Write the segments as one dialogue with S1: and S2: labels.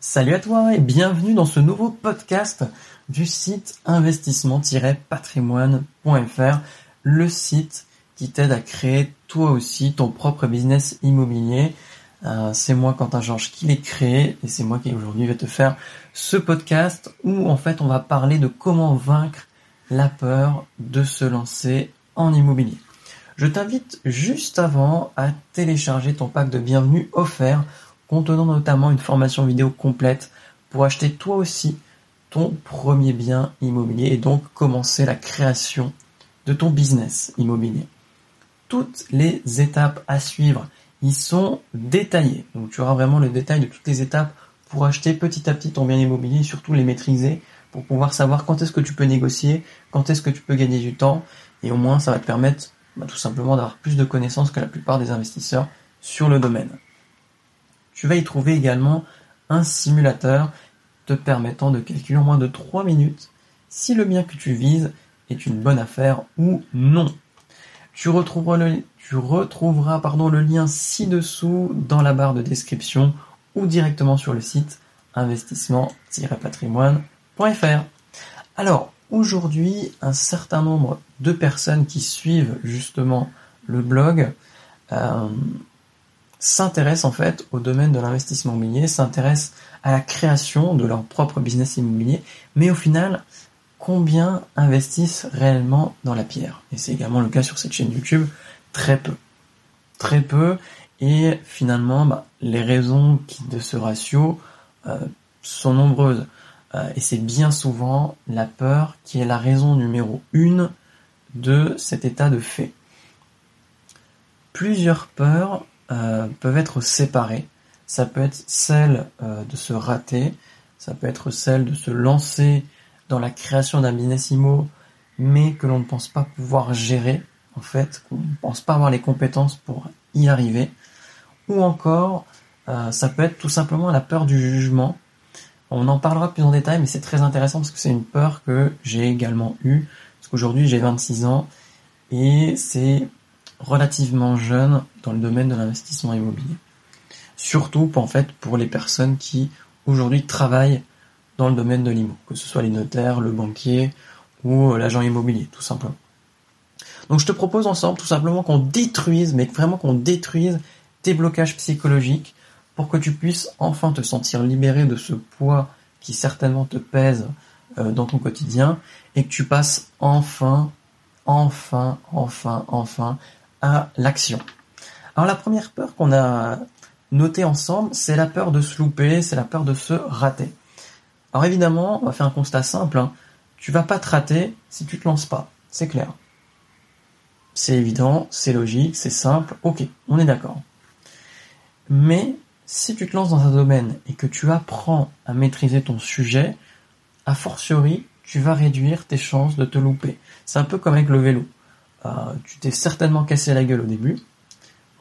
S1: Salut à toi et bienvenue dans ce nouveau podcast du site investissement-patrimoine.fr, le site qui t'aide à créer toi aussi ton propre business immobilier. Euh, c'est moi Quentin Georges qui l'ai créé et c'est moi qui aujourd'hui vais te faire ce podcast où en fait on va parler de comment vaincre la peur de se lancer en immobilier. Je t'invite juste avant à télécharger ton pack de bienvenue offert contenant notamment une formation vidéo complète pour acheter toi aussi ton premier bien immobilier et donc commencer la création de ton business immobilier. Toutes les étapes à suivre y sont détaillées. Donc tu auras vraiment le détail de toutes les étapes pour acheter petit à petit ton bien immobilier et surtout les maîtriser pour pouvoir savoir quand est-ce que tu peux négocier, quand est-ce que tu peux gagner du temps et au moins ça va te permettre bah, tout simplement d'avoir plus de connaissances que la plupart des investisseurs sur le domaine. Tu vas y trouver également un simulateur te permettant de calculer en moins de 3 minutes si le bien que tu vises est une bonne affaire ou non. Tu retrouveras le, lien ci-dessous dans la barre de description ou directement sur le site investissement-patrimoine.fr. Alors, aujourd'hui, un certain nombre de personnes qui suivent justement le blog euh, s'intéressent en fait au domaine de l'investissement immobilier, s'intéressent à la création de leur propre business immobilier, mais au final, combien investissent réellement dans la pierre? Et c'est également le cas sur cette chaîne YouTube, très peu. Très peu, et finalement, bah, les raisons de ce ratio euh, sont nombreuses. Euh, et c'est bien souvent la peur qui est la raison numéro une de cet état de fait. Plusieurs peurs peuvent être séparées. Ça peut être celle euh, de se rater, ça peut être celle de se lancer dans la création d'un business mais que l'on ne pense pas pouvoir gérer, en fait, qu'on ne pense pas avoir les compétences pour y arriver. Ou encore, euh, ça peut être tout simplement la peur du jugement. On en parlera plus en détail, mais c'est très intéressant parce que c'est une peur que j'ai également eue. Parce qu'aujourd'hui, j'ai 26 ans et c'est relativement jeune dans le domaine de l'investissement immobilier. Surtout en fait, pour les personnes qui aujourd'hui travaillent dans le domaine de l'immo, que ce soit les notaires, le banquier ou euh, l'agent immobilier, tout simplement. Donc je te propose ensemble tout simplement qu'on détruise, mais vraiment qu'on détruise tes blocages psychologiques pour que tu puisses enfin te sentir libéré de ce poids qui certainement te pèse euh, dans ton quotidien et que tu passes enfin, enfin, enfin, enfin à l'action. Alors la première peur qu'on a notée ensemble, c'est la peur de se louper, c'est la peur de se rater. Alors évidemment, on va faire un constat simple. Hein. Tu vas pas te rater si tu te lances pas, c'est clair. C'est évident, c'est logique, c'est simple, ok, on est d'accord. Mais si tu te lances dans un domaine et que tu apprends à maîtriser ton sujet, a fortiori, tu vas réduire tes chances de te louper. C'est un peu comme avec le vélo. Euh, tu t'es certainement cassé la gueule au début.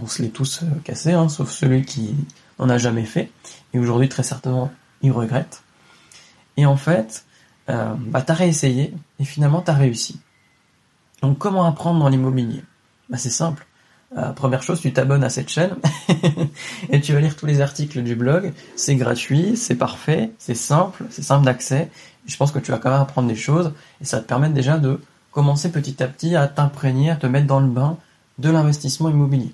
S1: On se l'est tous euh, cassé, hein, sauf celui qui n'en a jamais fait. Et aujourd'hui, très certainement, il regrette. Et en fait, euh, bah, tu as réessayé et finalement, tu as réussi. Donc, comment apprendre dans l'immobilier bah, C'est simple. première chose, tu t'abonnes à cette chaîne et tu vas lire tous les articles du blog. C'est gratuit, c'est parfait, c'est simple, c'est simple d'accès. Je pense que tu vas quand même apprendre des choses et ça va te permettre déjà de commencer petit à petit à t'imprégner, à te mettre dans le bain de l'investissement immobilier.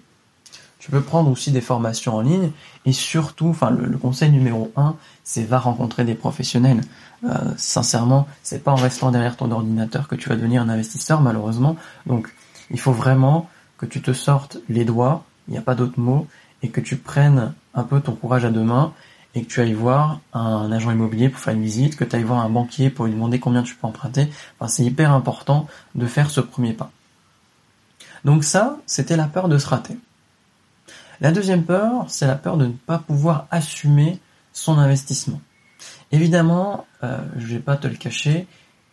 S1: Tu peux prendre aussi des formations en ligne et surtout, enfin le, conseil numéro un, c'est va rencontrer des professionnels. Euh, sincèrement, c'est pas en restant derrière ton ordinateur que tu vas devenir un investisseur malheureusement. Donc il faut vraiment que tu te sortes les doigts, il n'y a pas d'autre mot, et que tu prennes un peu ton courage à deux mains et que tu ailles voir un agent immobilier pour faire une visite, que tu ailles voir un banquier pour lui demander combien tu peux emprunter, enfin, c'est hyper important de faire ce premier pas. Donc ça, c'était la peur de se rater. La deuxième peur, c'est la peur de ne pas pouvoir assumer son investissement. Évidemment, euh, je ne vais pas te le cacher,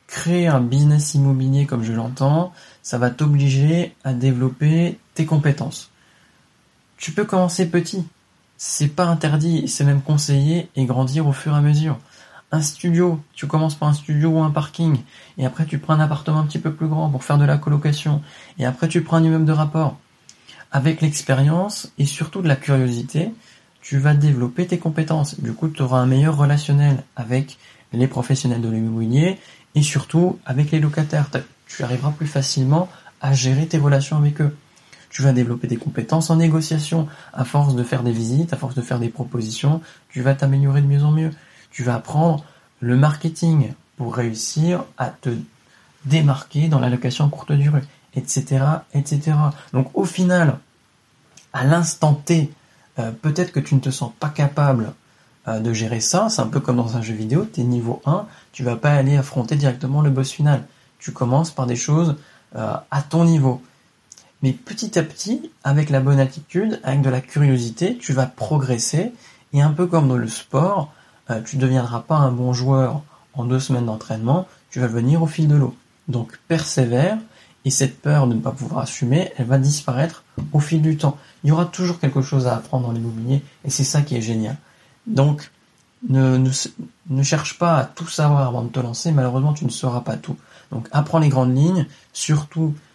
S1: créer un business immobilier comme je l'entends, ça va t'obliger à développer tes compétences. Tu peux commencer petit, c'est pas interdit, c'est même conseillé et grandir au fur et à mesure. Un studio, tu commences par un studio ou un parking, et après tu prends un appartement un petit peu plus grand pour faire de la colocation, et après tu prends un immeuble de rapport. Avec l'expérience et surtout de la curiosité, tu vas développer tes compétences. Du coup, tu auras un meilleur relationnel avec les professionnels de l'immobilier et surtout avec les locataires. Tu arriveras plus facilement à gérer tes relations avec eux. Tu vas développer des compétences en négociation. À force de faire des visites, à force de faire des propositions, tu vas t'améliorer de mieux en mieux. Tu vas apprendre le marketing pour réussir à te démarquer dans la location courte durée, etc., etc. Donc au final, à l'instant T, euh, peut-être que tu ne te sens pas capable euh, de gérer ça. C'est un peu comme dans un jeu vidéo, tu es niveau 1, tu vas pas aller affronter directement le boss final. Tu commences par des choses euh, à ton niveau. Mais petit à petit, avec la bonne attitude, avec de la curiosité, tu vas progresser. Et un peu comme dans le sport, tu ne deviendras pas un bon joueur en deux semaines d'entraînement, tu vas venir au fil de l'eau. Donc persévère, et cette peur de ne pas pouvoir assumer, elle va disparaître au fil du temps. Il y aura toujours quelque chose à apprendre dans l'immobilier et c'est ça qui est génial. Donc, ne, cherche pas à tout savoir avant de te lancer, malheureusement tu ne sauras pas tout. Donc apprends les grandes lignes, surtout euh,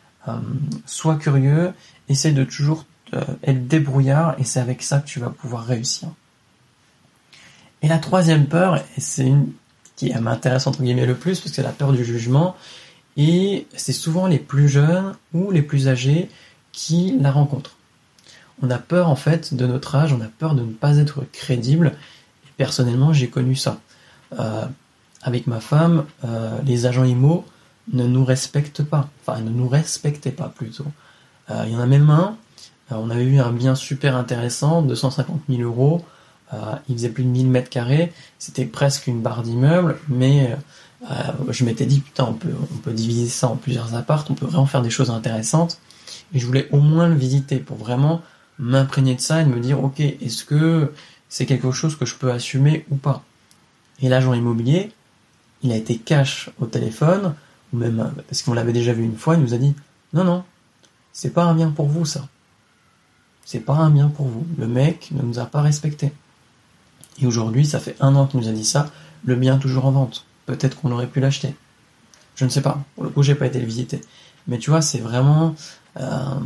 S1: sois curieux, essaie de toujours euh, être débrouillard et c'est avec ça que tu vas pouvoir réussir. Et la troisième peur, c'est une qui m'intéresse entre guillemets le plus, parce que c'est la peur du jugement, et c'est souvent les plus jeunes ou les plus âgés qui la rencontrent. On a peur en fait de notre âge, on a peur de ne pas être crédible. Et personnellement, j'ai connu ça. Euh, avec ma femme, euh, les agents IMO ne nous respectent pas. Enfin, ne nous respectaient pas plutôt. Euh, il y en a même un, on avait eu un bien super intéressant, 250 000 euros. il faisait plus de 1000 mètres carrés. C'était presque une barre d'immeuble, mais euh, je m'étais dit, putain, on peut, on peut diviser ça en plusieurs apparts, on peut vraiment faire des choses intéressantes. Et je voulais au moins le visiter pour vraiment m'imprégner de ça et me dire, ok, est-ce que c'est quelque chose que je peux assumer ou pas? Et l'agent immobilier, il a été cash au téléphone, ou même parce qu'on l'avait déjà vu une fois, il nous a dit, non, non, c'est pas un bien pour vous ça. C'est pas un bien pour vous. Le mec ne nous a pas respecté. Et aujourd'hui, ça fait un an qu'il nous a dit ça, le bien toujours en vente peut-être qu'on aurait pu l'acheter. Je ne sais pas. Pour le coup, j'ai pas été le visiter. Mais tu vois, c'est vraiment. Euh,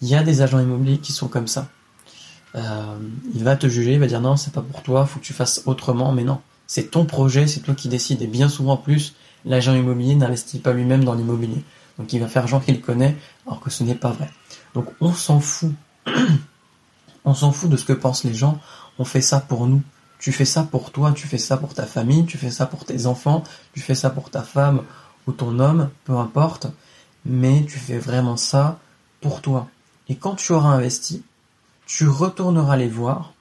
S1: il y a des agents immobiliers qui sont comme ça. Euh, il va te juger, il va dire non, c'est pas pour toi, faut que tu fasses autrement. Mais non, c'est ton projet, c'est toi qui décides. Et bien souvent plus, l'agent immobilier n'investit pas lui-même dans l'immobilier. Donc il va faire genre qu'il connaît, alors que ce n'est pas vrai. Donc on s'en fout. on s'en fout de ce que pensent les gens. On fait ça pour nous. Tu fais ça pour toi, tu fais ça pour ta famille, tu fais ça pour tes enfants, tu fais ça pour ta femme ou ton homme, peu importe, mais tu fais vraiment ça pour toi. Et quand tu auras investi, tu retourneras les voir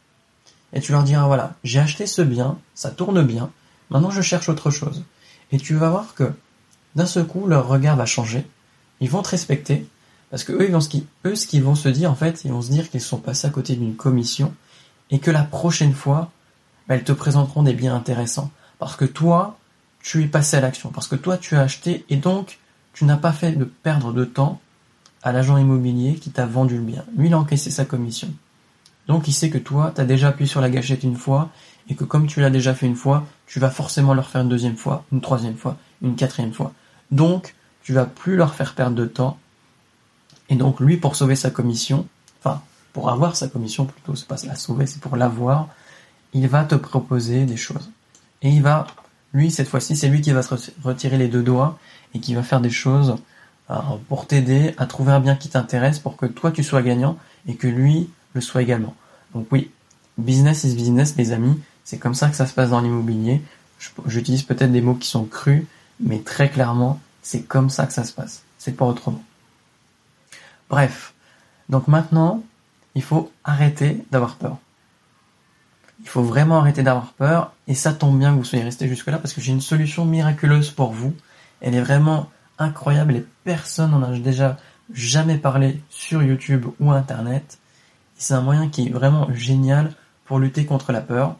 S1: et tu leur diras voilà, j'ai acheté ce bien, ça tourne bien, maintenant je cherche autre chose. Et tu vas voir que d'un seul coup, leur regard va changer, ils vont te respecter, parce que eux, eux, ce qu'ils vont se dire, en fait, ils vont se dire qu'ils sont passés à côté d'une commission, et que la prochaine fois, elles te présenteront des biens intéressants. Parce que toi, tu es passé à l'action, parce que toi, tu as acheté, et donc, tu n'as pas fait de perdre de temps à l'agent immobilier qui t'a vendu le bien. Lui, il a encaissé sa commission. Donc, il sait que toi, tu as déjà appuyé sur la gâchette une fois, et que comme tu l'as déjà fait une fois, tu vas forcément leur faire une deuxième fois, une troisième fois, une quatrième fois. Donc, tu vas plus leur faire perdre de temps. Et donc, lui, pour sauver sa commission, enfin, pour avoir sa commission plutôt, c'est pas la sauver, c'est pour l'avoir, il va te proposer des choses. Et il va, lui, cette fois-ci, c'est lui qui va se retirer les deux doigts et qui va faire des choses euh, pour t'aider à trouver un bien qui t'intéresse pour que toi tu sois gagnant et que lui soit également. Donc oui, business is business, les amis. C'est comme ça que ça se passe dans l'immobilier. J'utilise peut-être des mots qui sont crus, mais très clairement, c'est comme ça que ça se passe. C'est pas autrement. Bref. Donc maintenant, il faut arrêter d'avoir peur. Il faut vraiment arrêter d'avoir peur, et ça tombe bien que vous soyez resté jusque-là, parce que j'ai une solution miraculeuse pour vous. Elle est vraiment incroyable, et personne n'en a déjà jamais parlé sur YouTube ou Internet. C'est un moyen qui est vraiment génial pour lutter contre la peur.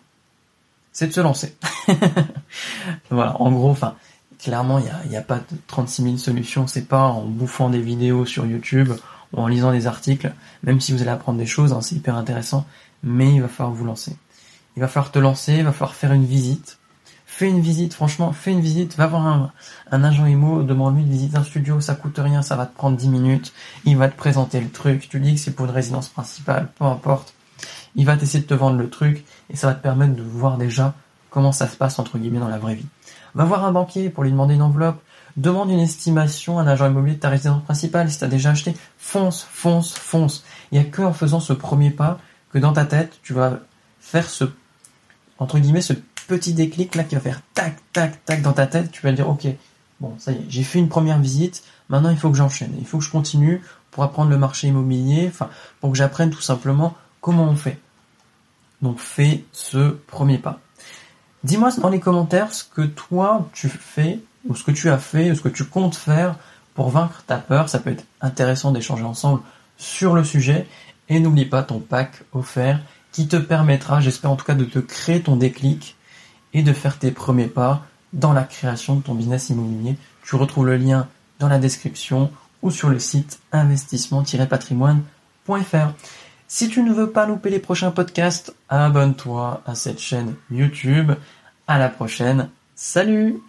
S1: C'est de se lancer. voilà, en gros, enfin, clairement, il n'y a, pas de 36 000 solutions. C'est pas en bouffant des vidéos sur YouTube ou en lisant des articles, même si vous allez apprendre des choses, hein, c'est hyper intéressant, mais il va falloir vous lancer il va falloir te lancer, il va falloir faire une visite. Fais une visite, franchement, fais une visite, va voir un, agent IMO, demande-lui de visiter un studio, ça coûte rien, ça va te prendre 10 minutes, il va te présenter le truc, tu dis que c'est pour une résidence principale, peu importe. il va essayer de te vendre le truc et ça va te permettre de voir déjà comment ça se passe entre guillemets dans la vraie vie. Va voir un banquier pour lui demander une enveloppe, demande une estimation à un agent immobilier de ta résidence principale si tu déjà acheté, fonce, fonce, fonce. Il n'y a que en faisant ce premier pas que dans ta tête, tu vas faire ce entre guillemets ce petit déclic là qui va faire tac tac tac dans ta tête, tu vas dire OK, bon, ça y est, j'ai fait une première visite, maintenant il faut que j'enchaîne, il faut que je continue pour apprendre le marché immobilier, enfin pour que j'apprenne tout simplement comment on fait. Donc fais ce premier pas. Dis-moi dans les commentaires ce que toi tu fais, ou ce que tu as fait, ou ce que tu comptes faire pour vaincre ta peur. Ça peut être intéressant d'échanger ensemble sur le sujet. Et n'oublie pas ton pack offert qui te permettra, j'espère en tout cas, de te créer ton déclic et de faire tes premiers pas dans la création de ton business immobilier. Tu retrouves le lien dans la description ou sur le site investissement-patrimoine.fr. Si tu ne veux pas louper les prochains podcasts, abonne-toi à cette chaîne YouTube. À la prochaine. Salut